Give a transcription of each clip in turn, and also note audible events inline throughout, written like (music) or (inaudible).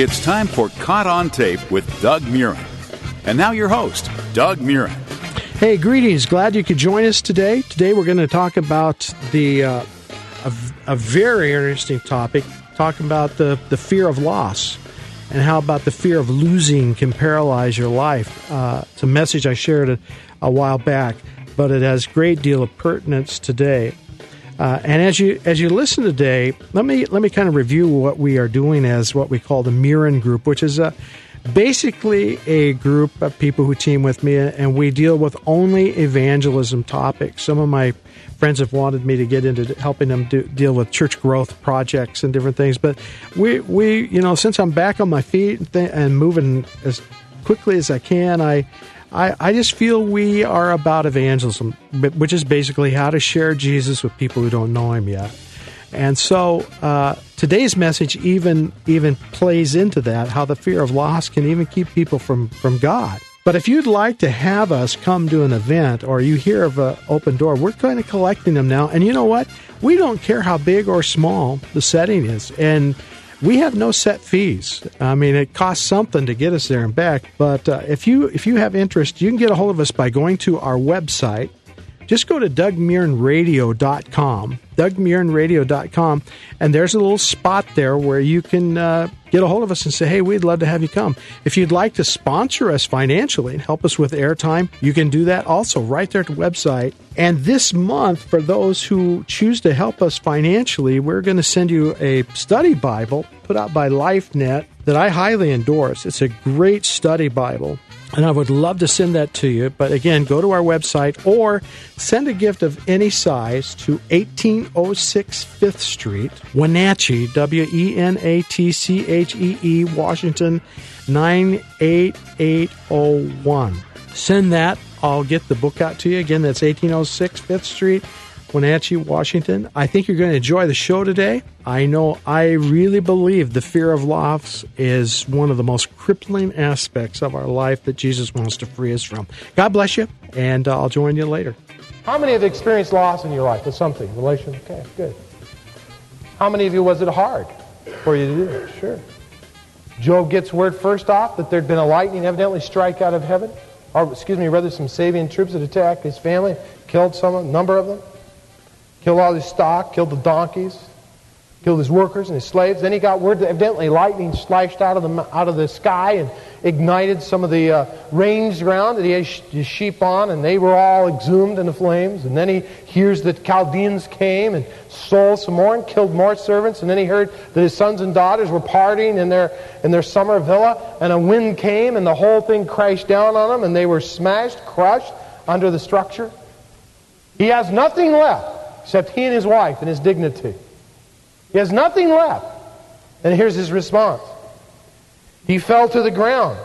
It's time for Caught on Tape with Doug Murren. And now your host, Doug Murren. Hey, greetings. Glad you could join us today. Today we're going to talk about the uh, a, a very interesting topic, talking about the, the fear of loss and how about the fear of losing can paralyze your life. Uh, it's a message I shared a, a while back, but it has great deal of pertinence today. Uh, and as you as you listen today, let me let me kind of review what we are doing as what we call the Murren Group, which is a basically a group of people who team with me, and we deal with only evangelism topics. Some of my friends have wanted me to get into helping them do, deal with church growth projects and different things, but we we you know since I'm back on my feet and, th- and moving as quickly as I can, I I, I just feel we are about evangelism, which is basically how to share Jesus with people who don't know him yet. And so uh, today's message even even plays into that, how the fear of loss can even keep people from, from God. But if you'd like to have us come to an event or you hear of an open door, we're kind of collecting them now. And you know what? We don't care how big or small the setting is. And we have no set fees. I mean, it costs something to get us there and back. But uh, if you if you have interest, you can get a hold of us by going to our website. Just go to dougmurrenradio.com, dougmurrenradio.com, and there's a little spot there where you can uh, get a hold of us and say, hey, we'd love to have you come. If you'd like to sponsor us financially and help us with airtime, you can do that also right there at the website. And this month, for those who choose to help us financially, we're going to send you a study Bible put out by LifeNet that I highly endorse. It's a great study Bible and I would love to send that to you. But again, go to our website or send a gift of any size to 1806 Fifth Street, Wenatchee, W E N A T C H E E, Washington 98801. Send that. I'll get the book out to you. Again, that's 1806 Fifth Street, Wenatchee, Washington. I think you're going to enjoy the show today. I know I really believe the fear of loss is one of the most crippling aspects of our life that Jesus wants to free us from. God bless you, and uh, I'll join you later. How many have experienced loss in your life with something? Relation? Okay, good. How many of you was it hard for you to do it? Sure. Job gets word first off that there'd been a lightning evidently strike out of heaven, or excuse me, rather some Sabean troops that attacked his family, killed some, a number of them. Killed all his stock, killed the donkeys, killed his workers and his slaves. Then he got word that evidently lightning slashed out of the, out of the sky and ignited some of the uh, range ground that he had his sheep on, and they were all exhumed in the flames. And then he hears that Chaldeans came and stole some more and killed more servants. And then he heard that his sons and daughters were partying in their, in their summer villa, and a wind came, and the whole thing crashed down on them, and they were smashed, crushed under the structure. He has nothing left except he and his wife and his dignity. He has nothing left. And here's his response He fell to the ground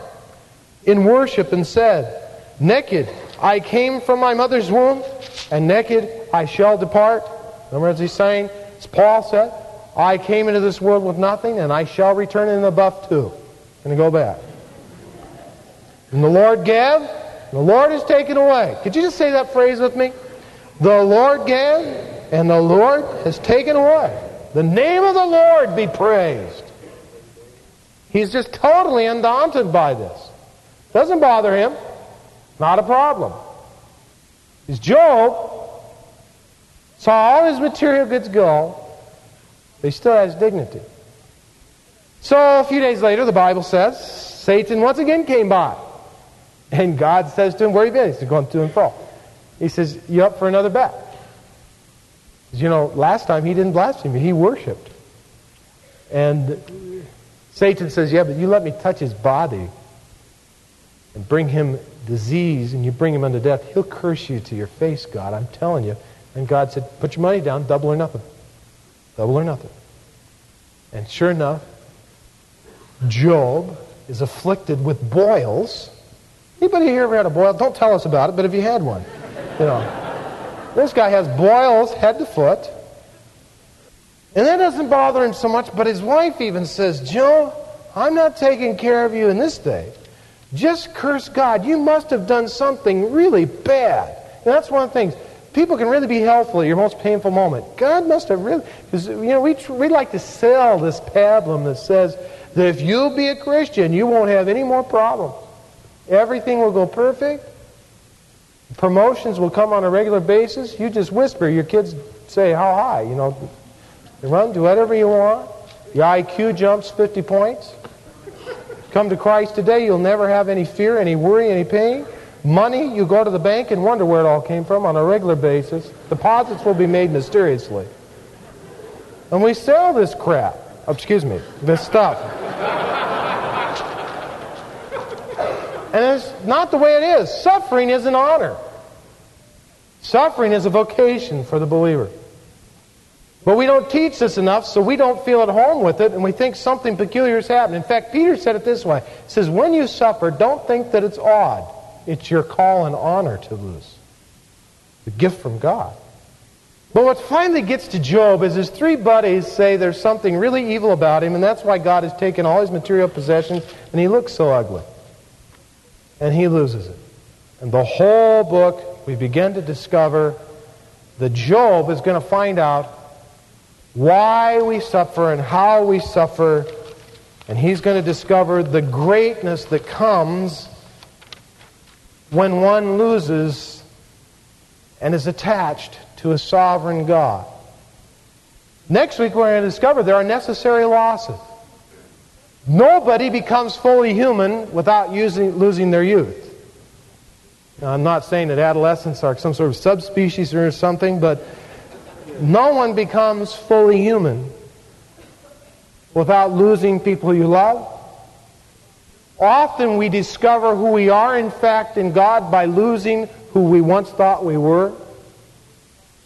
in worship and said, Naked I came from my mother's womb, and naked I shall depart. Remember as he's saying, as Paul said, I came into this world with nothing, and I shall return in the buff too. And go back. And the Lord gave, and the Lord is taken away. Could you just say that phrase with me? The Lord gave, and the Lord has taken away. The name of the Lord be praised. He's just totally undaunted by this. Doesn't bother him. Not a problem. His Job saw all his material goods go, but he still has dignity. So a few days later, the Bible says, Satan once again came by. And God says to him, Where have you been? He's going to and fro. He says, You up for another bet? You know, last time he didn't blaspheme, he worshiped. And Satan says, Yeah, but you let me touch his body and bring him disease and you bring him unto death. He'll curse you to your face, God. I'm telling you. And God said, Put your money down, double or nothing. Double or nothing. And sure enough, Job is afflicted with boils. Anybody here ever had a boil? Don't tell us about it, but if you had one, you know. This guy has boils head to foot. And that doesn't bother him so much, but his wife even says, Joe, I'm not taking care of you in this day. Just curse God. You must have done something really bad. And that's one of the things. people can really be helpful at your most painful moment. God must have really, because, you know, we, we like to sell this pablum that says that if you be a Christian, you won't have any more problems. Everything will go perfect. Promotions will come on a regular basis. You just whisper. Your kids say, how high? You know, run, do whatever you want. Your IQ jumps 50 points. Come to Christ today, you'll never have any fear, any worry, any pain. Money, you go to the bank and wonder where it all came from on a regular basis. Deposits will be made mysteriously. And we sell this crap. Oh, excuse me, this stuff. And it's not the way it is. Suffering is an honor. Suffering is a vocation for the believer. But we don't teach this enough, so we don't feel at home with it, and we think something peculiar has happened. In fact, Peter said it this way. He says, When you suffer, don't think that it's odd. It's your call and honor to lose. The gift from God. But what finally gets to Job is his three buddies say there's something really evil about him, and that's why God has taken all his material possessions, and he looks so ugly. And he loses it. And the whole book, we begin to discover that Job is going to find out why we suffer and how we suffer. And he's going to discover the greatness that comes when one loses and is attached to a sovereign God. Next week, we're going to discover there are necessary losses. Nobody becomes fully human without using, losing their youth. Now, I'm not saying that adolescents are some sort of subspecies or something, but no one becomes fully human without losing people you love. Often we discover who we are, in fact, in God by losing who we once thought we were.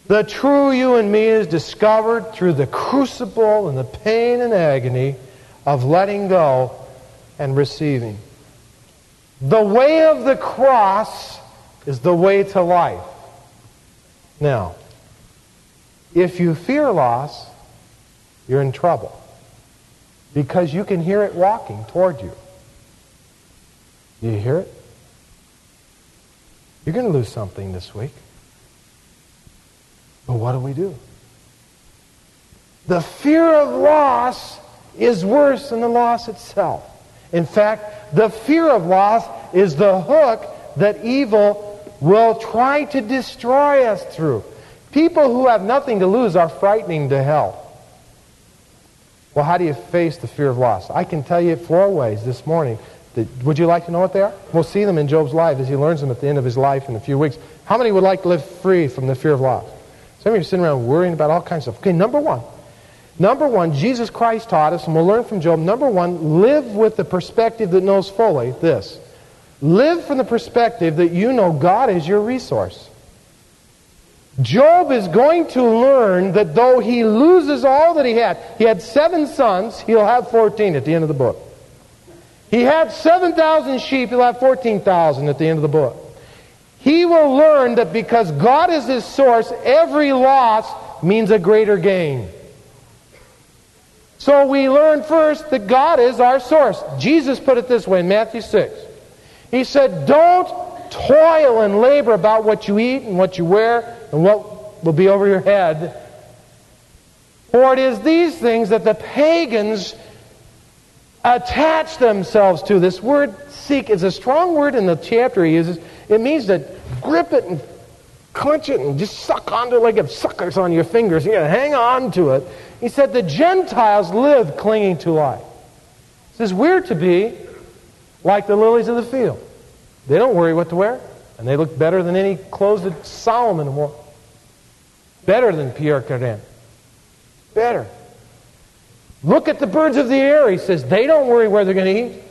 The true you and me is discovered through the crucible and the pain and agony of letting go and receiving. The way of the cross is the way to life. Now, if you fear loss, you're in trouble because you can hear it walking toward you. Do you hear it? You're going to lose something this week. But what do we do? The fear of loss is worse than the loss itself. In fact, the fear of loss is the hook that evil will try to destroy us through. People who have nothing to lose are frightening to hell. Well, how do you face the fear of loss? I can tell you four ways this morning. Would you like to know what they are? We'll see them in Job's life as he learns them at the end of his life in a few weeks. How many would like to live free from the fear of loss? Some of you are sitting around worrying about all kinds of stuff. Okay, number one. Number one, Jesus Christ taught us, and we'll learn from Job. Number one, live with the perspective that knows fully this. Live from the perspective that you know God is your resource. Job is going to learn that though he loses all that he had, he had seven sons, he'll have 14 at the end of the book. He had 7,000 sheep, he'll have 14,000 at the end of the book. He will learn that because God is his source, every loss means a greater gain. So we learn first that God is our source. Jesus put it this way in Matthew 6. He said, Don't toil and labor about what you eat and what you wear and what will be over your head. For it is these things that the pagans attach themselves to. This word seek is a strong word in the chapter he uses. It means to grip it and clench it and just suck onto it like a suckers on your fingers. You know, hang on to it. He said the Gentiles live clinging to life. It says we're to be like the lilies of the field. They don't worry what to wear, and they look better than any clothes that Solomon wore. Better than Pierre Cardin. Better. Look at the birds of the air. He says, they don't worry where they're going to eat.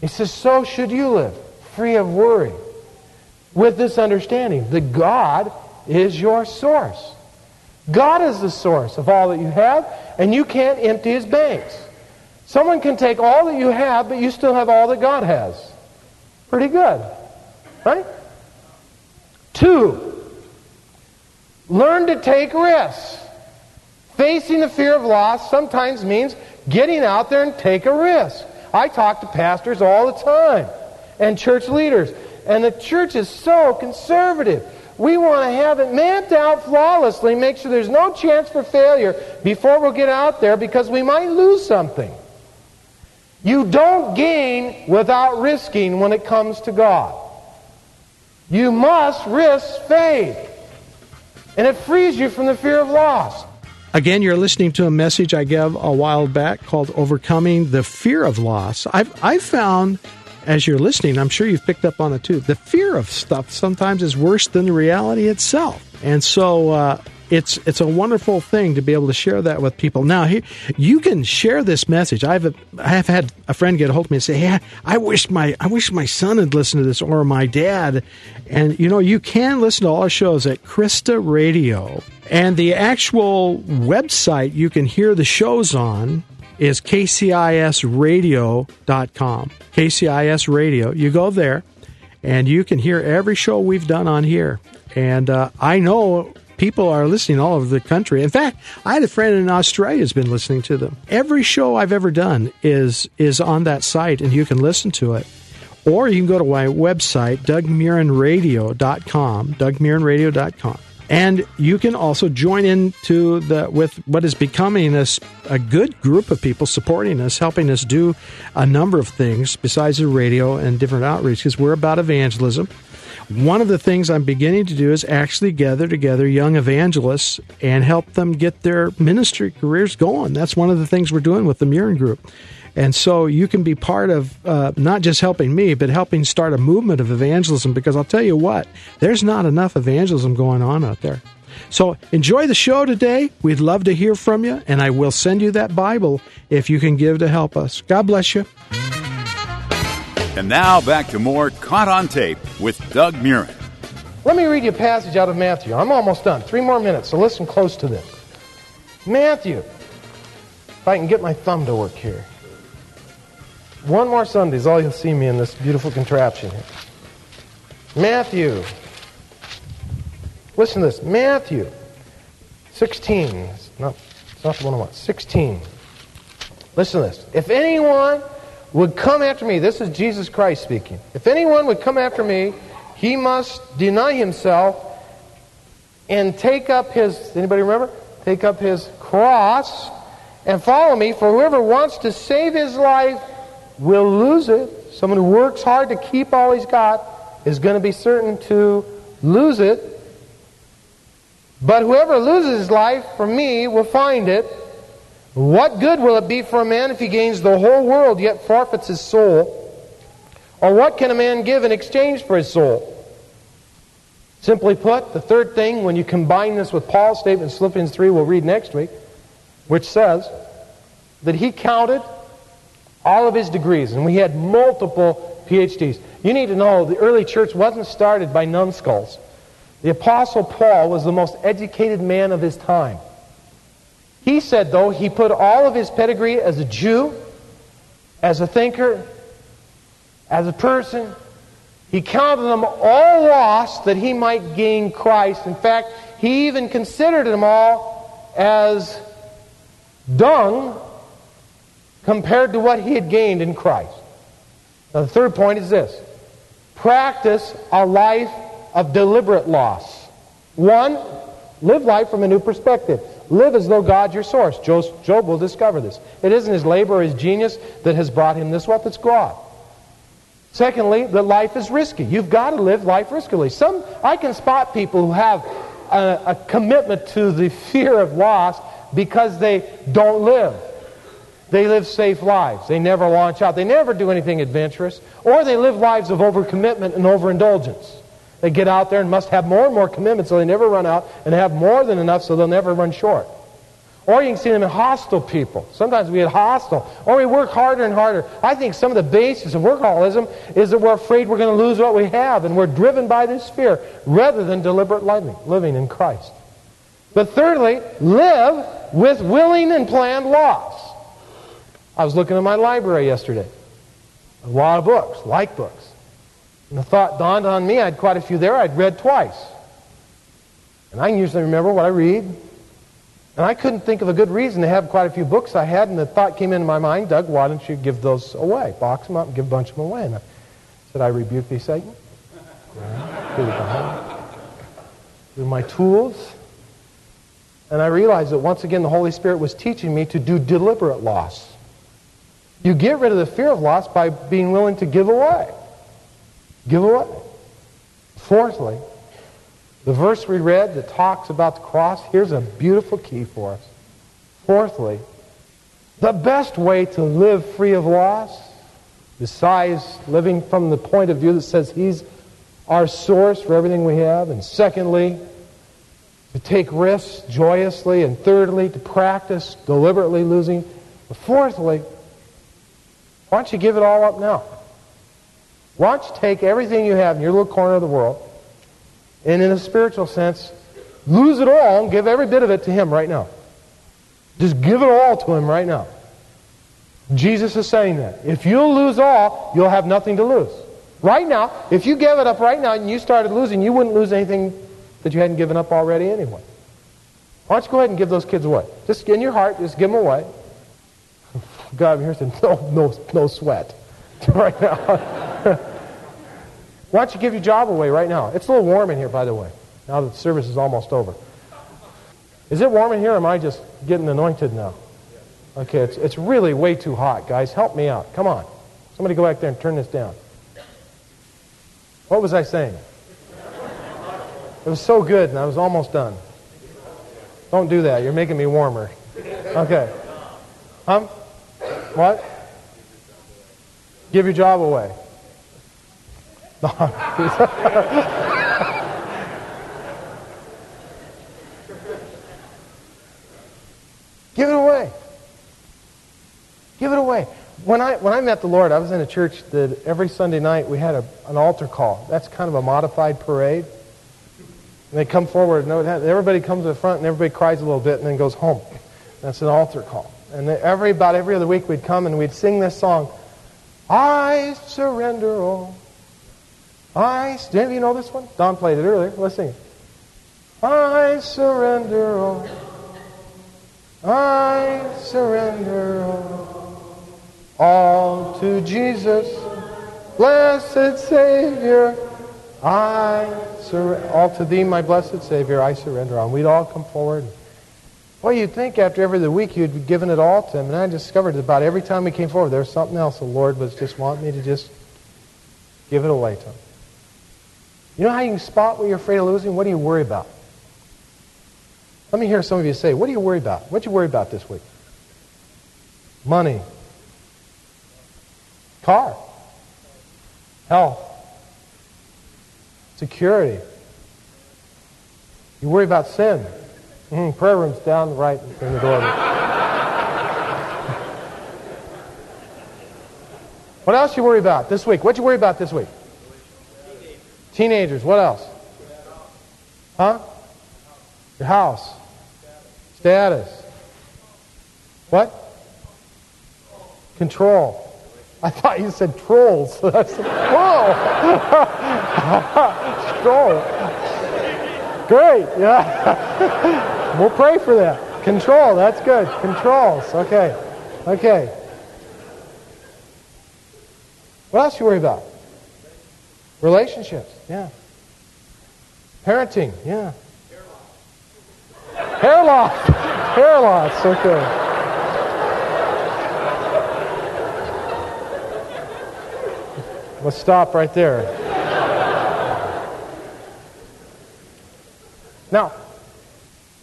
He says, so should you live, free of worry, with this understanding that God is your source. God is the source of all that you have, and you can't empty his banks. Someone can take all that you have, but you still have all that God has. Pretty good. Right? Two, learn to take risks. Facing the fear of loss sometimes means getting out there and take a risk. I talk to pastors all the time and church leaders. And the church is so conservative. We want to have it mapped out flawlessly, make sure there's no chance for failure before we get out there because we might lose something. You don't gain without risking when it comes to God. You must risk faith. And it frees you from the fear of loss. Again, you're listening to a message I gave a while back called Overcoming the Fear of Loss. I've, I've found, as you're listening, I'm sure you've picked up on it too, the fear of stuff sometimes is worse than the reality itself. And so, uh, it's it's a wonderful thing to be able to share that with people. Now, here, you can share this message. I've I've had a friend get a hold of me and say, "Hey, I wish my I wish my son had listened to this or my dad." And you know, you can listen to all our shows at CRISTA Radio, and the actual website you can hear the shows on is kcisradio.com. KCIS Radio. You go there, and you can hear every show we've done on here. And uh, I know people are listening all over the country. In fact, I had a friend in Australia who's been listening to them. Every show I've ever done is is on that site, and you can listen to it. Or you can go to my website, dougmurrenradio.com, dougmurrenradio.com. And you can also join in to the with what is becoming a, a good group of people supporting us, helping us do a number of things besides the radio and different outreach because we're about evangelism. One of the things I'm beginning to do is actually gather together young evangelists and help them get their ministry careers going. That's one of the things we're doing with the Murren Group. And so you can be part of uh, not just helping me, but helping start a movement of evangelism because I'll tell you what, there's not enough evangelism going on out there. So enjoy the show today. We'd love to hear from you, and I will send you that Bible if you can give to help us. God bless you. And now back to more Caught on Tape with Doug Murren. Let me read you a passage out of Matthew. I'm almost done. Three more minutes, so listen close to this. Matthew. If I can get my thumb to work here. One more Sunday is all you'll see me in this beautiful contraption here. Matthew. Listen to this. Matthew 16. It's not, it's not the one I want. 16. Listen to this. If anyone would come after me, this is Jesus Christ speaking. If anyone would come after me, he must deny himself and take up his, anybody remember? Take up his cross and follow me. For whoever wants to save his life will lose it. Someone who works hard to keep all he's got is going to be certain to lose it. But whoever loses his life for me will find it. What good will it be for a man if he gains the whole world yet forfeits his soul? Or what can a man give in exchange for his soul? Simply put, the third thing, when you combine this with Paul's statement in Philippians 3, we'll read next week, which says that he counted all of his degrees, and we had multiple PhDs. You need to know the early church wasn't started by numbskulls. The Apostle Paul was the most educated man of his time. He said, though, he put all of his pedigree as a Jew, as a thinker, as a person, he counted them all lost that he might gain Christ. In fact, he even considered them all as dung compared to what he had gained in Christ. Now, the third point is this practice a life of deliberate loss. One, live life from a new perspective. Live as though God's your source. Job will discover this. It isn't his labor or his genius that has brought him this wealth, it's God. Secondly, that life is risky. You've got to live life riskily. Some, I can spot people who have a, a commitment to the fear of loss because they don't live. They live safe lives. They never launch out. They never do anything adventurous. Or they live lives of overcommitment and overindulgence. They get out there and must have more and more commitment so they never run out and have more than enough so they'll never run short. Or you can see them in hostile people. Sometimes we get hostile. Or we work harder and harder. I think some of the basis of workaholism is that we're afraid we're going to lose what we have and we're driven by this fear rather than deliberate living, living in Christ. But thirdly, live with willing and planned loss. I was looking at my library yesterday. A lot of books, like books. And the thought dawned on me, I had quite a few there I'd read twice. And I can usually remember what I read. And I couldn't think of a good reason to have quite a few books I had, and the thought came into my mind, Doug, why don't you give those away? Box them up and give a bunch of them away. And I said, I rebuke thee, Satan. through my tools. And I realized that once again the Holy Spirit was teaching me to do deliberate loss. You get rid of the fear of loss by being willing to give away. Give away. Fourthly, the verse we read that talks about the cross, here's a beautiful key for us. Fourthly, the best way to live free of loss, besides living from the point of view that says He's our source for everything we have, and secondly, to take risks joyously, and thirdly, to practice deliberately losing. But fourthly, why don't you give it all up now? Why don't you take everything you have in your little corner of the world, and in a spiritual sense, lose it all and give every bit of it to Him right now? Just give it all to Him right now. Jesus is saying that. If you'll lose all, you'll have nothing to lose. Right now, if you gave it up right now and you started losing, you wouldn't lose anything that you hadn't given up already anyway. Why don't you go ahead and give those kids away? Just in your heart, just give them away. God, I'm here saying, no, no, no sweat (laughs) right now. (laughs) Why don't you give your job away right now? It's a little warm in here, by the way, now that the service is almost over. Is it warm in here, or am I just getting anointed now? Okay, it's, it's really way too hot, guys. Help me out. Come on. Somebody go back there and turn this down. What was I saying? It was so good, and I was almost done. Don't do that. You're making me warmer. Okay. Huh? What? Give your job away. (laughs) Give it away. Give it away. When I, when I met the Lord, I was in a church that every Sunday night we had a, an altar call. That's kind of a modified parade. And they come forward, and everybody comes to the front, and everybody cries a little bit, and then goes home. That's an altar call. And every, about every other week we'd come and we'd sing this song, I surrender all. I, do you know this one? Don played it earlier. Let's sing it. I surrender all. I surrender all, all to Jesus, blessed Savior. I surrender all to Thee, my blessed Savior. I surrender all. we'd all come forward. Well, you'd think after every the week you'd be given it all to Him, and I discovered that about every time we came forward, there was something else the Lord was just wanting me to just give it away to Him. You know how you can spot what you're afraid of losing? What do you worry about? Let me hear some of you say, what do you worry about? What do you worry about this week? Money. Car. Health. Security. You worry about sin. Mm, prayer room's down the right in the door. what else you worry about this week? What you worry about this week? Teenagers. What else? Huh? Your house. Status. What? Control. I thought you said trolls. (laughs) I said, whoa! (laughs) Troll. Great, yeah. (laughs) we'll pray for that. Control, that's good. Controls, okay. Okay. What else you worry about? Relationships, yeah. Parenting, yeah. Hair loss. Hair loss. (laughs) Okay. Let's stop right there. Now,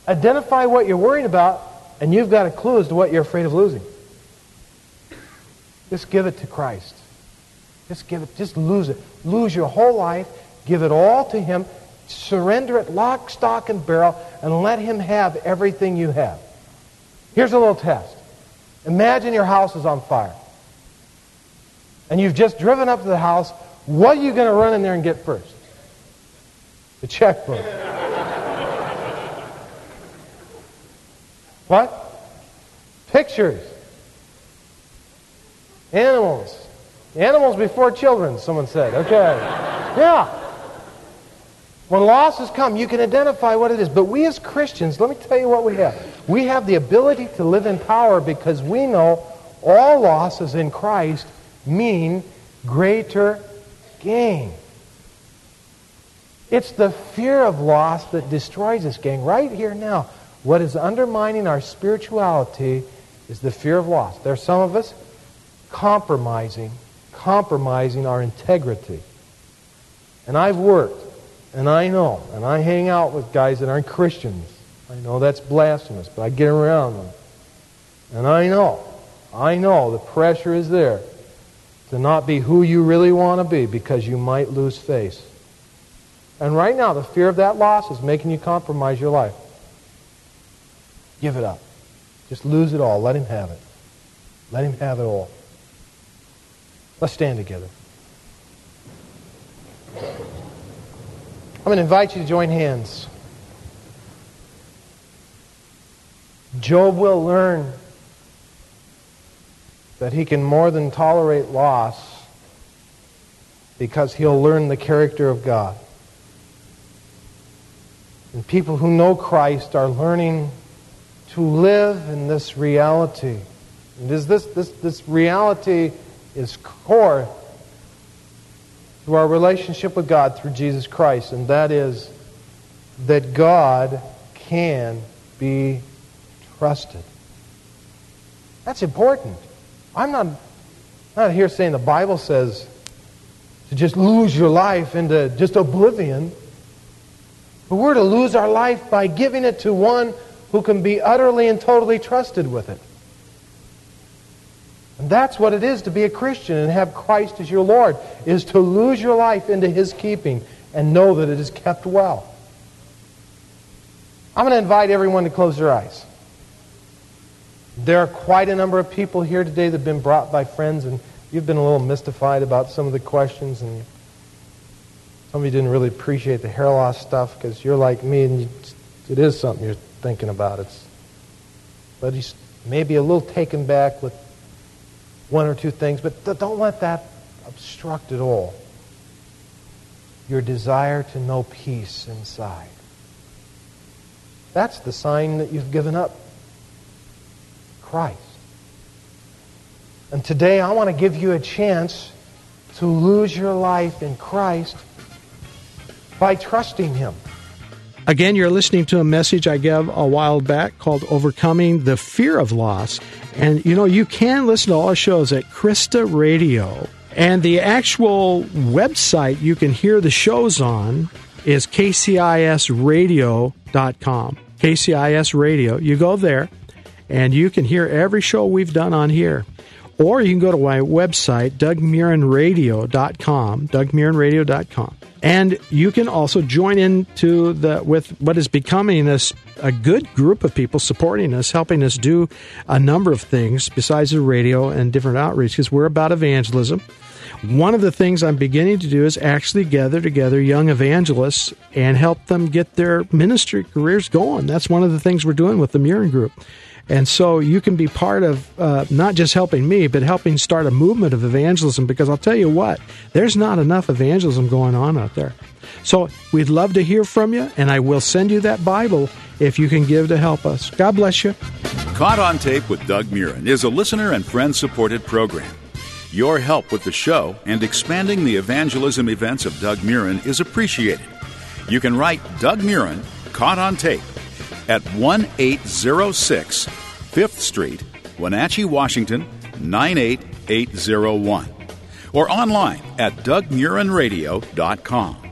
identify what you're worried about, and you've got a clue as to what you're afraid of losing. Just give it to Christ. Just give it, just lose it. Lose your whole life, give it all to Him, surrender it lock, stock, and barrel, and let Him have everything you have. Here's a little test. Imagine your house is on fire. And you've just driven up to the house. What are you going to run in there and get first? The checkbook. What? Pictures. Animals. Animals before children, someone said. Okay. Yeah. When losses come, you can identify what it is. But we as Christians, let me tell you what we have. We have the ability to live in power because we know all losses in Christ mean greater gain. It's the fear of loss that destroys us, gang, right here now. What is undermining our spirituality is the fear of loss. There are some of us compromising, compromising our integrity. And I've worked, and I know, and I hang out with guys that aren't Christians. I know that's blasphemous, but I get around them. And I know, I know the pressure is there to not be who you really want to be because you might lose face. And right now, the fear of that loss is making you compromise your life. Give it up. Just lose it all. Let him have it. Let him have it all. Let's stand together. I'm going to invite you to join hands. Job will learn that he can more than tolerate loss because he'll learn the character of God. And people who know Christ are learning to live in this reality. And this, this, this, this reality is core to our relationship with God through Jesus Christ, and that is that God can be trusted. That's important. I'm not, not here saying the Bible says to just lose your life into just oblivion. But we're to lose our life by giving it to one who can be utterly and totally trusted with it. And that's what it is to be a Christian and have Christ as your Lord, is to lose your life into His keeping and know that it is kept well. I'm going to invite everyone to close their eyes. There are quite a number of people here today that have been brought by friends, and you've been a little mystified about some of the questions, and some of you didn't really appreciate the hair loss stuff because you're like me, and it is something you're thinking about. it. but he's maybe a little taken back with one or two things, but don't let that obstruct at all your desire to know peace inside. That's the sign that you've given up Christ. And today I want to give you a chance to lose your life in Christ by trusting Him. Again, you're listening to a message I gave a while back called Overcoming the Fear of Loss. And you know, you can listen to all our shows at CRISTA Radio. And the actual website you can hear the shows on is kcisradio.com. KCIS Radio. You go there and you can hear every show we've done on here. Or you can go to my website, dougmurrenradio.com, dougmurrenradio.com. And you can also join into the with what is becoming a, a good group of people supporting us, helping us do a number of things besides the radio and different outreach, because we're about evangelism. One of the things I'm beginning to do is actually gather together young evangelists and help them get their ministry careers going. That's one of the things we're doing with the Murren Group. And so you can be part of uh, not just helping me, but helping start a movement of evangelism because I'll tell you what, there's not enough evangelism going on out there. So we'd love to hear from you, and I will send you that Bible if you can give to help us. God bless you. Caught on Tape with Doug Murren is a listener and friend supported program. Your help with the show and expanding the evangelism events of Doug Murren is appreciated. You can write Doug Murren, Caught on Tape at 1806 5th Street, Wenatchee, Washington 98801, or online at dougmurrenradio.com.